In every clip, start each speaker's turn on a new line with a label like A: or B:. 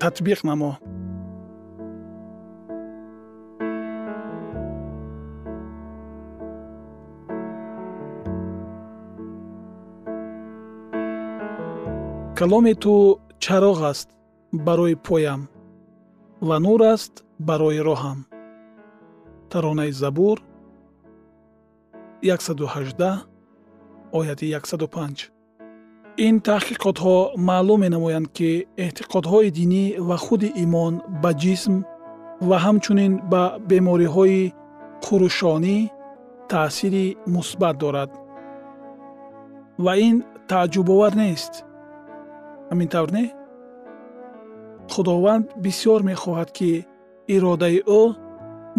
A: татбиқ намо. Каломи ту чароғ аст барои поям ва нур аст барои роҳам. Таронаи забур 118 ояти 105 ин таҳқиқотҳо маълум менамоянд ки эътиқодҳои динӣ ва худи имон ба ҷисм ва ҳамчунин ба бемориҳои хурушонӣ таъсири мусбат дорад. Ва ин тааҷҷубовар нест. Ҳамин тавр не? Худованд бисьёр мехоҳад ки иродаи ӯ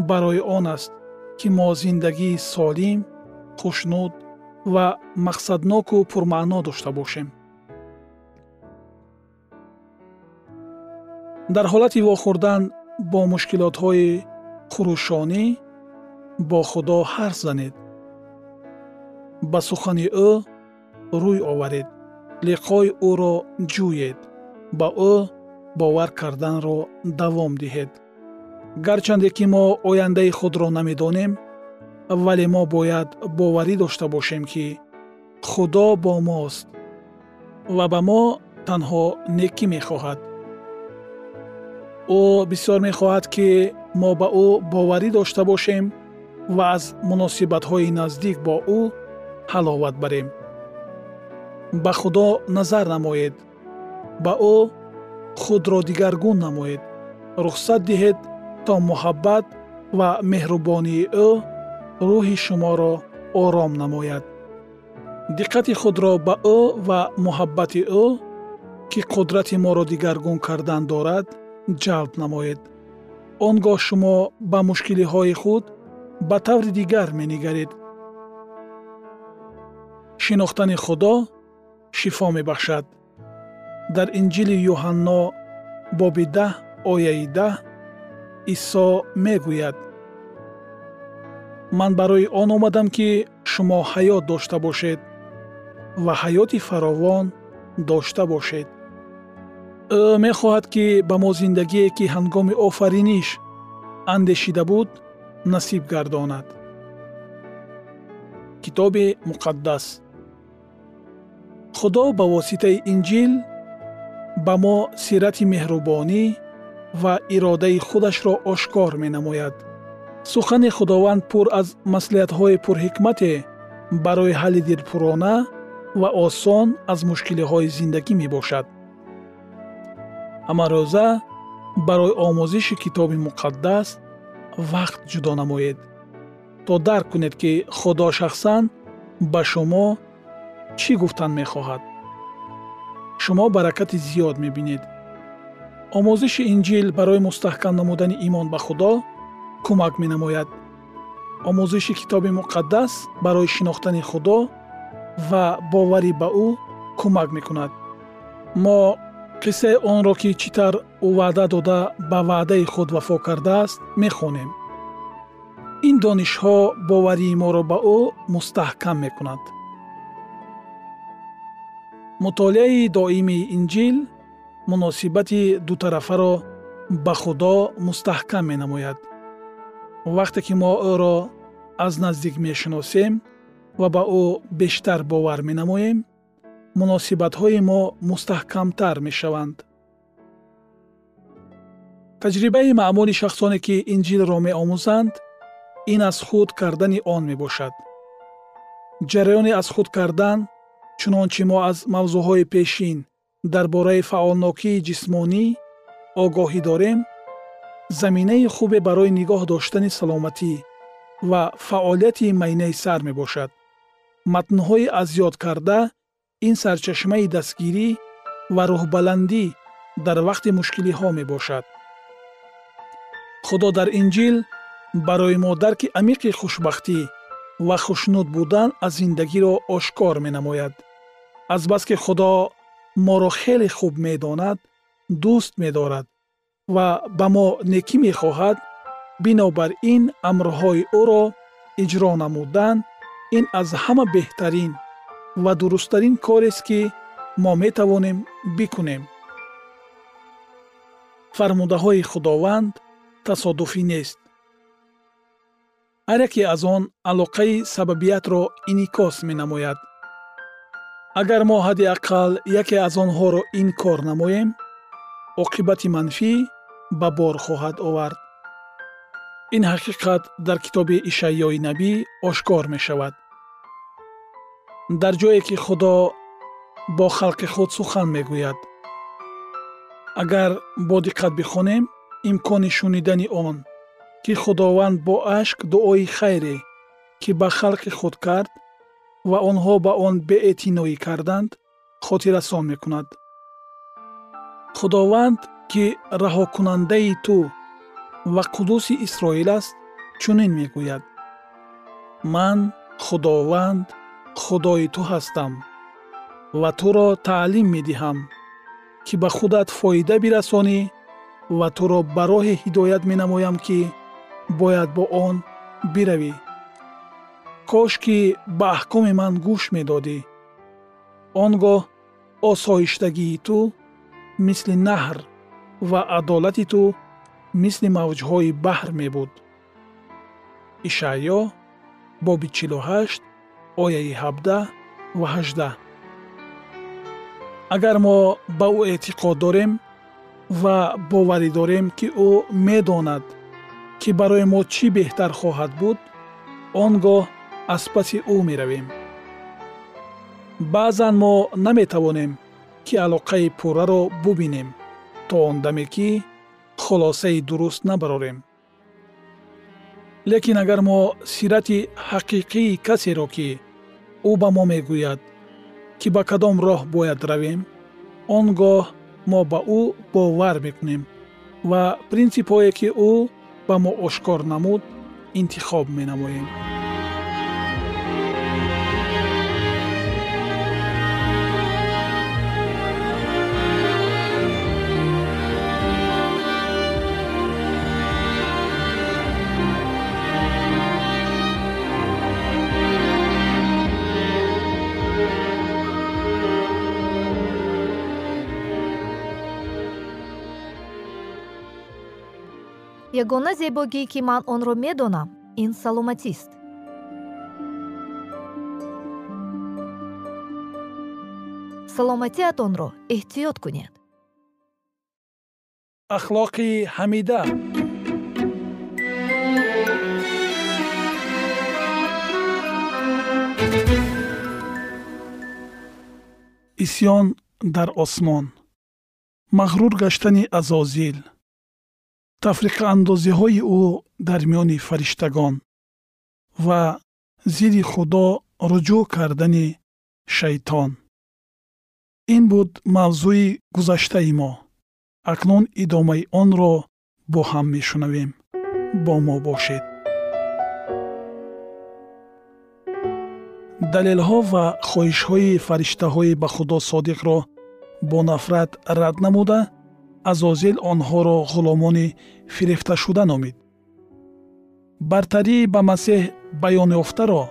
A: барои он аст ки мо зиндагии солим хушнуд ва мақсадноку пурмаъно дошта бошем. Дар ҳолати вохӯрдан бо мушкилотҳои хурушонӣ бо худо ҳарф занед. Ба сухани ӯ рӯй оваред лиқои ӯро ҷӯед ба ӯ бовар карданро давом диҳед. Гарчанде ки мо ояндаи худро намедонем вале мо бояд боварӣ дошта бошем ки худо бо мост ва ба мо танҳо некӣ мехоҳад. Ӯ бисьёр мехоҳад ки мо ба ӯ боварӣ дошта бошем ва аз муносибатҳои наздик бо ӯ ҳаловат барем. Ба худо назар намоед ба ӯ худро дигаргун намоед. Рухсат диҳед то муҳаббат ва меҳрубонии ӯ рӯҳи шуморо ором намояд. Диққати худро ба ӯ ва муҳаббати ӯ ки қудрати моро дигаргун кардан дорад ҷалб намоед. Он гоҳ шумо ба мушкилиҳои худ ба таври дигар менигаред. Шинохтани худо шифо мебахшад. Дар инҷили юҳанно боби даҳ ояи даҳ исо мегӯяд ман барои он омадам ки шумо ҳаёт дошта бошед ва ҳаёти фаровон дошта бошед. Ӯ мехоҳад ки ба мо зиндагие ки ҳангоми офариниш андешида буд насиб гардонад. Китоби муқаддас. Худо ба воситаи инҷил ба мо сирати меҳрубонӣ ва иродаи худашро ошкор менамояд сухани худованд пур аз маслиҳатҳои пурҳикмате барои ҳалли дилпурона ва осон аз мушкилиҳои зиндагӣ мебошад. Ҳамарӯза барои омӯзиши китоби муқаддас вақт ҷудо намоед то дарк кунед ки худо шахсан ба шумо чӣ гуфтан мехоҳад. Шумо баракати зиёд мебинед. Омӯзиши инҷил барои мустаҳкам намудани имон ба худо кӯмак менамояд. Омӯзиши китоби муқаддас барои шинохтани худо ва боварӣ ба ӯ кӯмак мекунад. Мо қиссаи онро ки чӣ тавр ӯ ваъда дода ба ваъдаи худ вафо кардааст мехонем. Ин донишҳо боварии моро ба ӯ мустаҳкам мекунад. Мутолиаи доимии инҷил муносибати дутарафаро ба худо мустаҳкам менамояд вақте ки мо ӯро аз наздик мешиносем ва ба ӯ бештар бовар менамоем муносибатҳои мо мустаҳкамтар мешаванд. Таҷрибаи маъмули шахсоне ки инҷилро меомӯзанд ин аз худ кардани он мебошад. Ҷараёни аз худ кардан чунончи мо аз мавзӯъҳои пешин дар бораи фаъолнокии ҷисмонӣ огоҳӣ дорем заминаи хубе барои нигоҳ доштани саломатӣ ва фаъолияти майнаи сар мебошад. Матнҳои аз ёд карда ин сарчашмаи дастгирӣ ва рӯҳбаландӣ дар вақти мушкилиҳо мебошад. Худо дар инҷил барои мо дарки амиқи хушбахтӣ ва хушнуд будан аз зиндагиро ошкор менамояд. Азбаски худо моро хеле хуб медонад дӯст медорад ва ба мо некӣ мехоҳад бинобар ин амрҳои ӯро иҷро намудан ин аз ҳама беҳтарин ва дурусттарин корест ки мо метавонем бикунем. Фармудаҳои худованд тасодуфӣ нест. Ҳар яке аз он алоқаи сабабиятро инъикос менамояд. Агар мо ҳадди аққал яке аз онҳоро инкор намоем оқибати манфӣ ба бор хоҳад овард. Ин ҳақиқат дар китоби ишаъёи набӣ ошкор мешавад. Дар ҷое ки худо бо халқи худ сухан мегӯяд. Агар бо диққат бихонем имкони шунидани он ки худованд бо ашк дуои хайре ки ба халқи худ кард ва онҳо ба он беэътиноӣ карданд хотиррасон мекунад. Худованд ки раҳокунандаи ту ва қудуси исроил аст чунин мегӯяд. Ман худованд худои ту ҳастам ва туро таълим медиҳам ки ба худат фоида бирасонӣ ва туро ба роҳе ҳидоят менамоям ки бояд бо он биравӣ. Кошки ба аҳкоми ман гӯш медодӣ. Он гоҳ осоиштагии ту мисли наҳр ва адолати ту мисли мавҷҳои баҳр мебуд. Ишаъё боби 48 ояи 17 ва 18 агар мо ба ӯ эътиқод дорем ва боварӣ дорем ки ӯ медонад ки барои мо чӣ беҳтар хоҳад буд он гоҳ аз паси ӯ меравем. Баъзан мо наметавонем ки алоқаи пурраро бубинем то он даме ки хулосаи дуруст набарорем. Лекин агар мо сирати ҳақиқии касеро ки ӯ ба мо мегӯяд ки ба кадом роҳ бояд равем он гоҳ мо ба ӯ бовар мекунем ва принсипҳое ки ӯ ба мо ошкор намуд интихоб менамоем
B: ягона зебогӣ ки ман онро медонам ин саломатист. Саломатиатонро эҳтиёт кунед.
A: Ахлоқи ҳамида. Исьён дар осмон. Мағрур гаштани азозил тафриқаандозиҳои ӯ дар миёни фариштагон ва зидди худо руҷӯъ кардани шайтон. Ин буд мавзӯи гузаштаи мо. Акнун идомаи онро бо ҳам мешунавем. Бо мо бошед. Далелҳо ва хоҳишҳои фариштаҳои ба худо содиқро бо нафрат рад намуда азозил онҳоро ғуломони фирефташуда номид. Бартарӣ ба масеҳ баёнёфтаро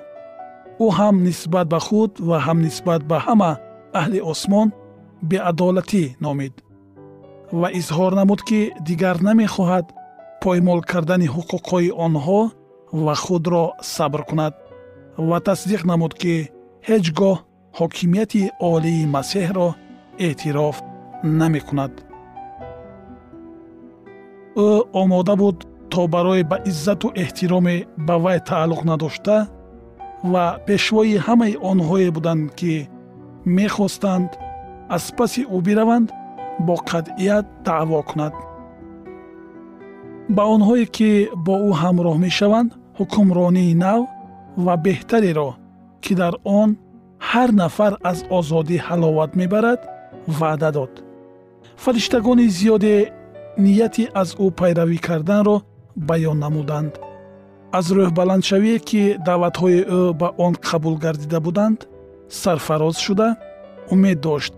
A: ӯ ҳам нисбат ба худ ва ҳам нисбат ба ҳама аҳли осмон беадолатӣ номид ва изҳор намуд ки дигар намехоҳад поймол кардани ҳуқуқҳои онҳо ва худро сабр кунад ва тасдиқ намуд ки ҳеҷ гоҳ ҳокимияти олии масеҳро эътироф намекунад ӯ омода буд то барои ба иззату эҳтироме ба вай тааллуқ надошта ва пешвои ҳамаи онҳое буданд ки мехостанд аз паси ӯ бираванд бо қатъият даъво кунад. ба онҳое ки бо ӯ ҳамроҳ мешаванд ҳукмронии нав ва беҳтареро ки дар он ҳар нафар аз озодӣ ҳаловат мебарад ваъда дод. фариштагони зиёде нияти аз ӯ пайравӣ карданро баён намуданд. Аз рӯҳбаландшавие ки даъватҳои ӯ ба он қабул гардида буданд сарфароз шуда умед дошт.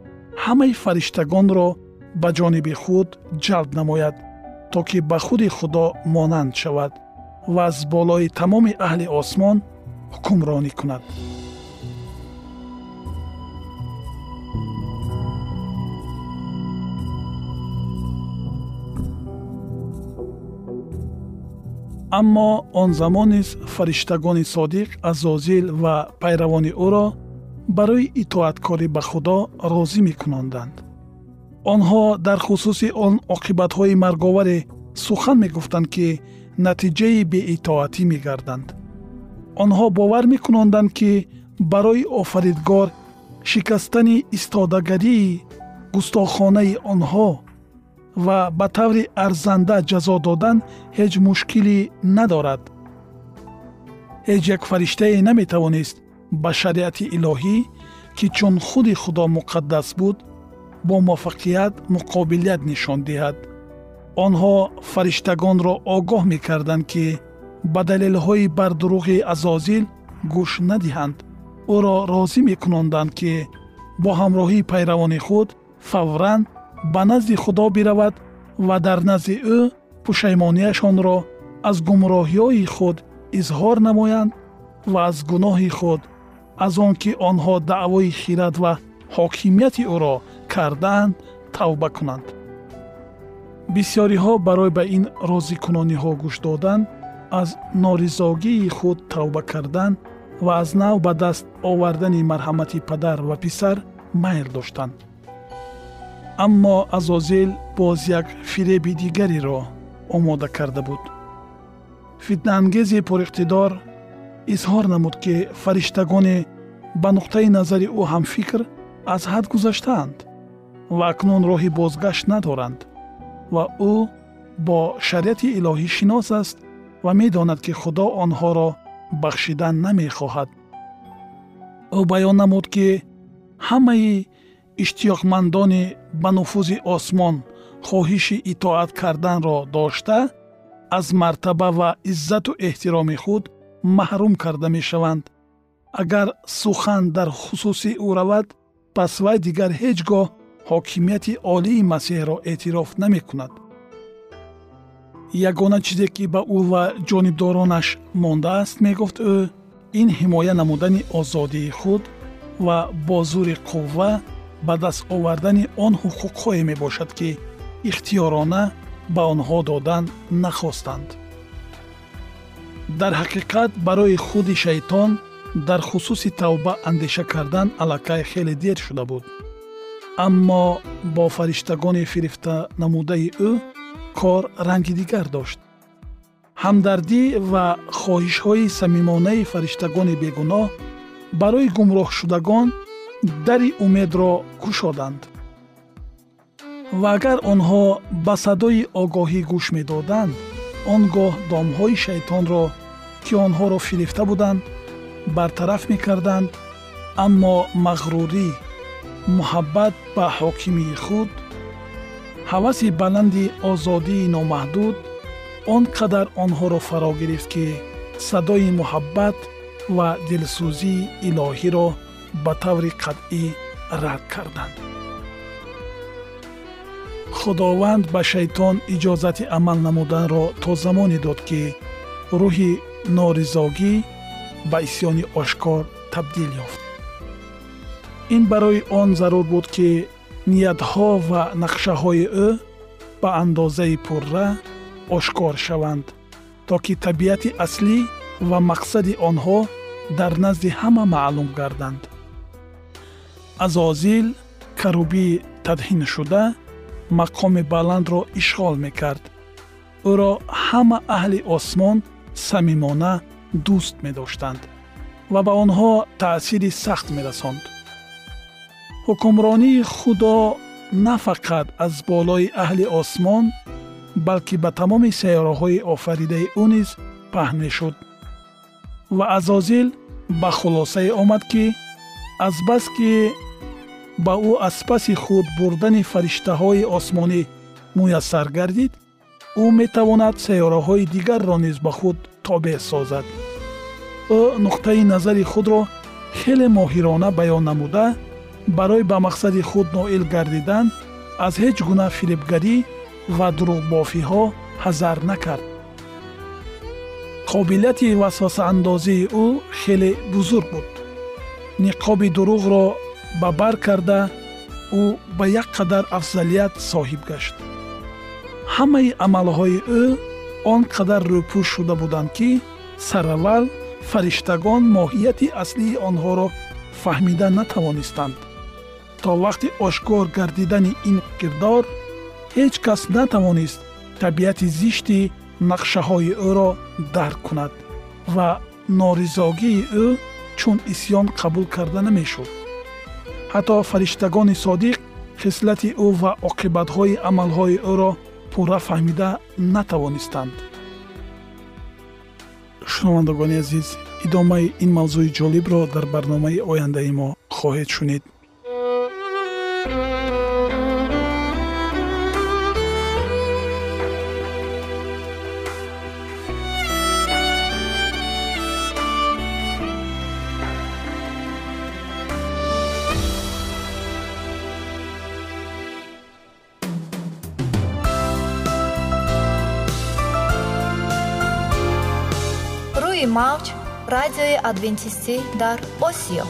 A: Ҳамаи фариштагонро ба ҷониби худ ҷалб намояд то ки ба худи худо монанд шавад ва аз болои тамоми аҳли осмон ҳукмронӣ кунад аммо он замон низ фариштагони содиқ азозил ва пайравони ӯро барои итоаткорӣ ба худо розӣ мекунонданд онҳо дар хусуси он оқибатҳои марговаре сухан мегуфтанд ки натиҷаи беитоатӣ мегарданд. Онҳо бовар мекунонданд ки барои офаридгор шикастани истодагарии густохонаи онҳо ва ба таври арзанда ҷазо додан ҳеҷ мушкилӣ надорад. Ҳеҷ як фариштае наметавонист ба шариати илоҳӣ ки чун худи худо муқаддас буд бо муваффақият муқобилият нишон диҳад. Онҳо фариштагонро огоҳ мекарданд ки ба далелҳои бардуруғи азозил гӯш надиҳанд. Ӯро розӣ мекунонданд ки бо ҳамроҳии пайравони худ фавран ба назди худо биравад ва дар назди ӯ пушаймонияшонро аз гумроҳиҳои худ изҳор намоянд ва аз гуноҳи худ аз он ки онҳо даъвои хират ва ҳокимияти ӯро кардаанд тавба кунанд. Бисьёриҳо барои ба ин розикунониҳо гӯш додан аз норизогии худ тавба кардан ва аз нав ба даст овардани марҳамати падар ва писар майл доштанд аммо азозил боз як фиреби дигареро омода карда буд. Фитнаангези пуриқтидор изҳор намуд ки фариштагоне ба нуқтаи назари ӯ ҳамфикр аз ҳад гузаштаанд ва акнун роҳи бозгашт надоранд ва ӯ бо шариати илоҳӣ шинос аст ва медонад ки худо онҳоро бахшидан намехоҳад. Ӯ баён намуд ки ҳамаи иштиёқмандони ба нуфузи осмон хоҳиши итоат карданро дошта аз мартаба ва иззату эҳтироми худ маҳрум карда мешаванд. Агар сухан дар хусуси ӯ равад пас вай дигар ҳеҷ гоҳ ҳокимияти олии масеҳро эътироф намекунад. Ягона чизе ки ба ӯ ва ҷонибдоронаш мондааст мегуфт ӯ ин ҳимоя намудани озодии худ ва бо зури қувва ба даст овардани он ҳуқуқҳое мебошад ки ихтиёрона ба онҳо додан нахостанд. Дар ҳақиқат барои худи шайтон дар хусуси тавба андеша кардан аллакай хеле дер шуда буд. Аммо бо фариштагони фирифта намудаи ӯ кор ранги дигар дошт. Ҳамдардӣ ва хоҳишҳои самимонаи фариштагони бегуноҳ барои гумроҳшудагон дари умедро кушоданд ва агар онҳо ба садои огоҳӣ гӯш медоданд он гоҳ домҳои шайтонро ки онҳоро фирифта буданд бартараф мекарданд аммо мағрурӣ муҳаббат ба ҳокимии худ ҳаваси баланди озодии номаҳдуд он қадар онҳоро фаро гирифт ки садои муҳаббат ва дилсӯзии илоҳиро ба таври қатъӣ рад карданд. Худованд ба шайтон иҷозати амал намуданро то замоне дод ки рӯҳи норизогӣ ба исьёни ошкор табдил ёфт. Ин барои он зарур буд ки ниятҳо ва нақшаҳои ӯ ба андозаи пурра ошкор шаванд то ки табиати аслӣ ва мақсади онҳо дар назди ҳама маълум гарданд азозил карубии тадҳиншуда мақоми баландро ишғол мекард. Ӯро ҳама аҳли осмон самимона дӯст медоштанд ва ба онҳо таъсири сахт мерасонд. Ҳукмронии худо на фақат аз болои аҳли осмон балки ба тамоми сайёраҳои офаридаи ӯ низ паҳн мешуд. Ва азозил ба хулосае омад ки азбаски ба ӯ аз паси худ бурдани фариштаҳои осмонӣ муяссар гардид ӯ метавонад сайёраҳои дигарро низ ба худ тобеъ созад. Ӯ нуқтаи назари худро хеле моҳирона баён намуда барои ба мақсади худ ноил гардидан аз ҳеҷ гуна фиребгарӣ ва дурӯғбофиҳо ҳазар накард. Қобилияти васвасаандозии ӯ хеле бузург буд. Ниқоби дурӯғро ба бар карда ӯ ба як қадар афзалият соҳиб гашт. Ҳамаи амалҳои ӯ он қадар рӯпӯш шуда буданд ки сараввал фариштагон моҳияти аслии онҳоро фаҳмида натавонистанд. То вақти ошкор гардидани ин кирдор ҳеҷ кас натавонист табиати зишти нақшаҳои ӯро дарк кунад ва норизогии ӯ чун исьён қабул карда намешуд ҳатто фариштагони содиқ хислати ӯ ва оқибатҳои амалҳои ӯро пурра фаҳмида натавонистанд. Шунавандагони азиз идомаи ин мавзӯи ҷолибро дар барномаи ояндаи мо хоҳед шунид
B: мавҷ радиои адвентистӣ дар осиё.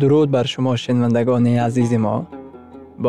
C: Дуруд бар шумо шинавандагони азизи мо. Бо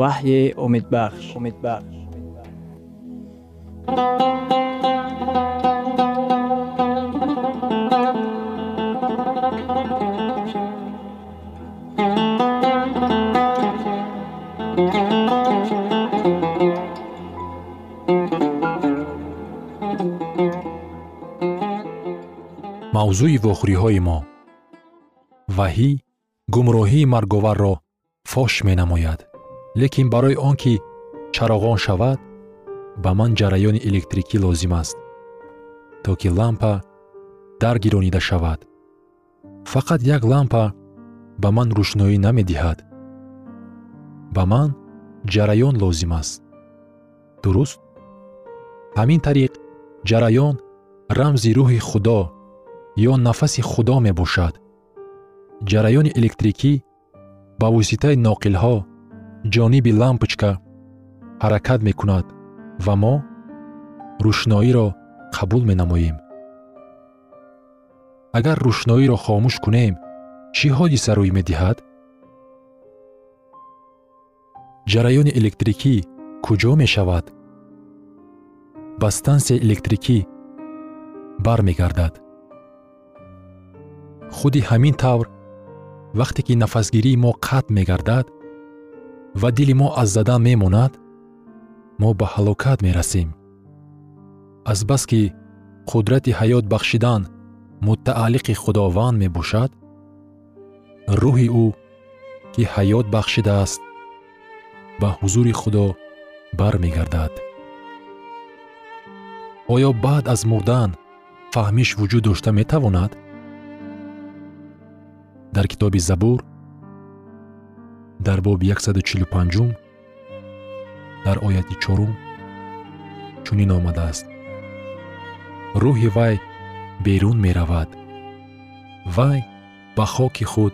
C: وحی امیدبخش امیدبخش
D: мавзӯи вохӯриҳои мо ваҳӣ гумроҳии марговарро фош менамояд лекин барои он ки чароғон шавад ба ман ҷараёни электрикӣ лозим аст то ки лампа даргиронида шавад. Фақат як лампа ба ман рӯшноӣ намедиҳад. Ба ман ҷараён лозим аст. Дуруст? Ҳамин тариқ ҷараён рамзи рӯҳи худо ё нафаси худо мебошад. Ҷараёни электрикӣ ба воситаи ноқилҳо ҷониби лампочка ҳаракат мекунад ва мо рӯшноиро қабул менамоем. Агар рӯшноиро хомӯш кунем чӣ ҳодиса рӯй медиҳад? Ҷараёни электрикӣ куҷо мешавад? Ба стансияи электрикӣ бармегардад? Худи ҳамин тавр вақте ки нафасгирии мо қатъ мегардад ва дили мо аз задан мемонад мо ба ҳалокат мерасем. Азбаски қудрати ҳаёт бахшидан мутааллиқи худованд мебошад рӯҳи ӯ ки ҳаёт бахшидааст ба ҳузури худо бармегардад. Оё баъд аз мурдан фаҳмиш вуҷуд дошта метавонад? Дар китоби забур дар боби 145 дар ояти чорум чунин омадааст. Рӯҳи вай берун меравад вай ба хоки худ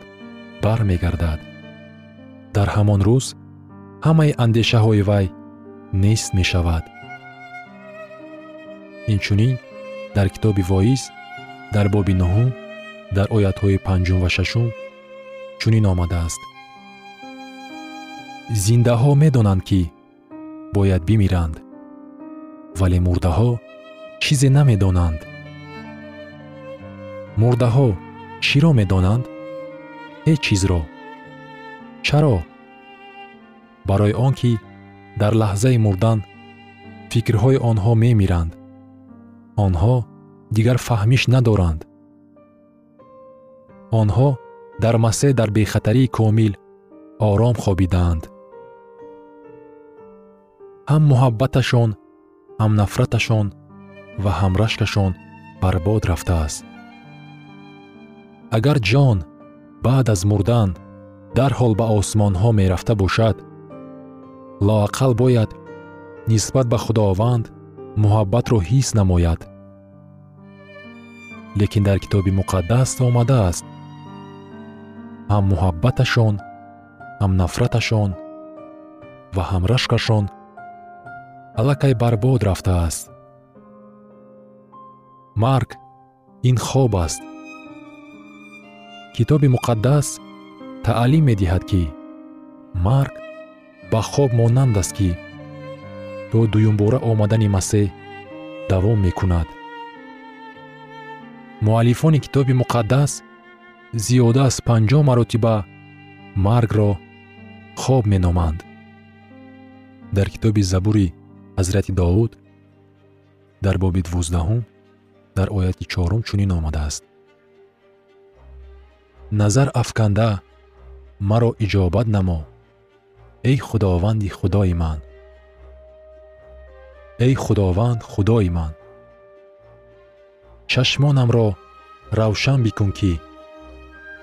D: бармегардад. Дар ҳамон рӯз ҳамаи андешаҳои вай нест мешавад. Инчунин дар китоби воиз дар боби нуҳум дар оятҳои панҷум ва шашум чунин омадааст зиндаҳо медонанд ки бояд бимиранд. Вале мурдаҳо чизе намедонанд. Мурдаҳо чиро медонанд? Ҳеҷ чизро? Чаро? Барои он ки дар лаҳзаи мурдан фикрҳои онҳо мемиранд. Онҳо дигар фаҳмиш надоранд. Онҳо дар масеҳ дар бехатарии комил ором хобидаанд ҳам муҳаббаташон ҳам нафраташон ва ҳам рашкашон барбод рафтааст. Агар ҷон баъд аз мурдан дарҳол ба осмонҳо мерафта бошад лоақал бояд нисбат ба худованд муҳаббатро ҳис намояд. Лекин дар китоби муқаддас омадааст. Ҳам муҳаббаташон ҳам нафраташон ва ҳам рашкашон аллакай барбод рафтааст. Марг ин хоб аст. Китоби муқаддас таълим медиҳад ки марг ба хоб монанд аст ки то дуюмбора омадани масеҳ давом мекунад. Муаллифони китоби муқаддас зиёда аз панҷоҳ маротиба маргро хоб меноманд. Дар китоби забури ҳазрати довуд дар боби дувоздаҳум дар ояти чорум чунин омадааст. Назар афканда маро иҷобат намо эй худованди худои ман эй худованд худои ман. Чашмонамро равшан бикун ки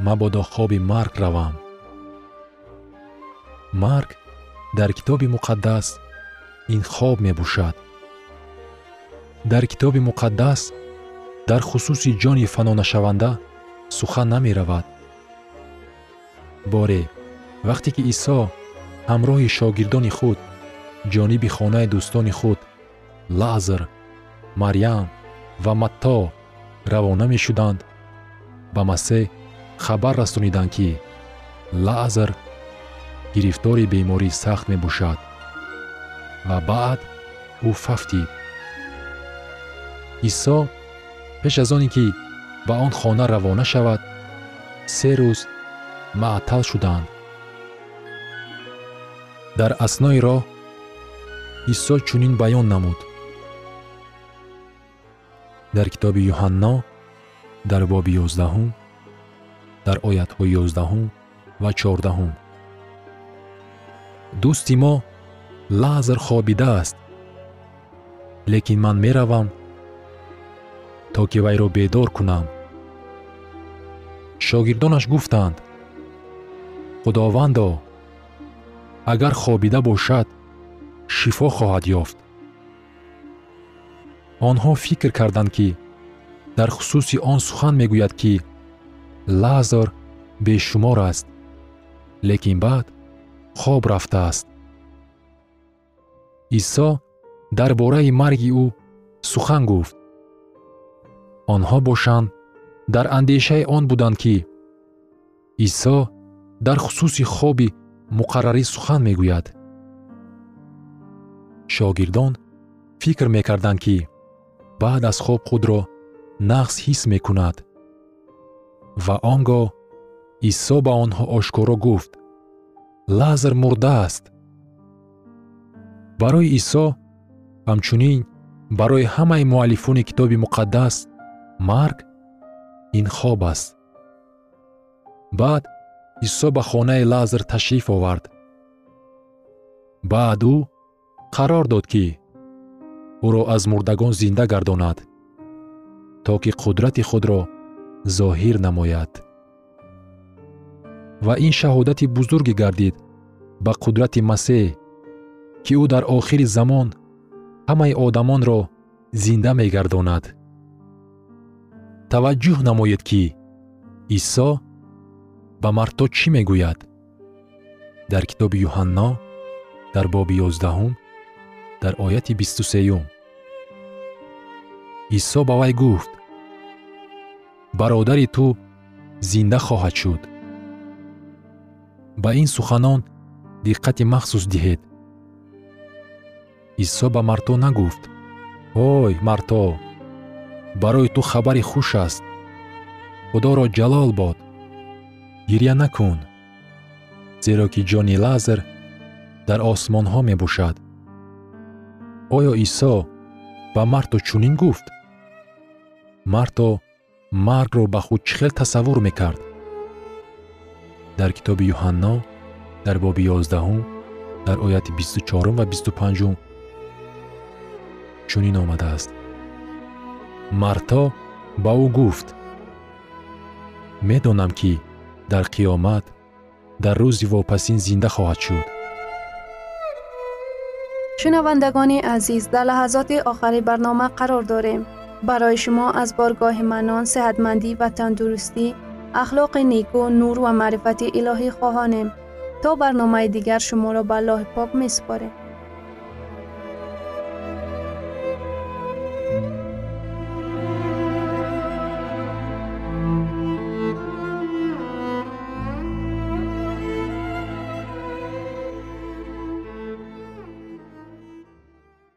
D: мабодо хоби марг равам. Марг дар китоби муқаддас ин хоб мебошад. Дар китоби муқаддас дар хусуси ҷони фанонашаванда сухан намеравад. Боре вақте ки исо ҳамроҳи шогирдони худ ҷониби хонаи дӯстони худ лаъзар марьям ва матто равона мешуданд ба масеҳ хабар расониданд ки лазар гирифтори беморӣ сахт мебошад ва баъд ӯ фафтид исо пеш аз оне ки ба он хона равона шавад се рӯз маътал шуданд. Дар аснои роҳ исо чунин баён намуд. Дар китоби юҳанно дар боби ёздаҳум дар оятҳои ёздаҳум ва чордаҳум. Дӯсти мо лазар хобидааст. Лекин ман меравам то ки вайро бедор кунам. Шогирдонаш гуфтанд худовандо агар хобида бошад шифо хоҳад ёфт онҳо фикр карданд ки дар хусуси он сухан мегӯяд ки лазар бешумор аст. Лекин баъд хоб рафтааст исо дар бораи марги ӯ сухан гуфт. Онҳо бошанд дар андешаи он буданд ки исо дар хусуси хоби муқаррарӣ сухан мегӯяд. Шогирдон фикр мекарданд ки баъд аз хоб худро нағз ҳис мекунад. Ва он гоҳ исо ба онҳо ошкоро гуфт. Лазар мурдааст барои исо ҳамчунин барои ҳамаи муаллифони китоби муқаддас марг ин хоб аст. Баъд исо ба хонаи лазар ташриф овард. Баъд ӯ қарор дод ки ӯро аз мурдагон зинда гардонад то ки қудрати худро зоҳир намояд. Ва ин шаҳодати бузурге гардид ба қудрати масеҳ ки ӯ дар охири замон ҳамаи одамонро зинда мегардонад. Таваҷҷӯҳ намоед ки исо ба марто чӣ мегӯяд? Дар китоби юҳанно дар боби ёздаҳум дар ояти бисту сеюм исо ба вай гуфт бародари ту зинда хоҳад шуд. Ба ин суханон диққати махсус диҳед исо ба марто нагуфт ой марто барои ту хабари хуш аст худоро ҷалол бод гирья накун зеро ки ҷони лазар дар осмонҳо мебошад. Оё исо ба марто чунин гуфт? Марто маргро ба худ чӣ хел тасаввур мекард. Дар китоби юҳанно дар боби ёздаҳум дар ояти бисту чорум ва бисту панҷум чунин омадааст марто ба ӯ гуфт медонам ки дар қиёмат дар рӯзи вопасин зинда хоҳад шуд
E: шунавандагони азиз дар лаҳазоти охари барнома қарор дорем барои шумо аз боргоҳи манон сеҳатмандӣ ва тандурустӣ ахлоқи неку нур ва маърифати илоҳӣ хоҳонем то барномаи дигар шуморо ба аллоҳи пок месупорем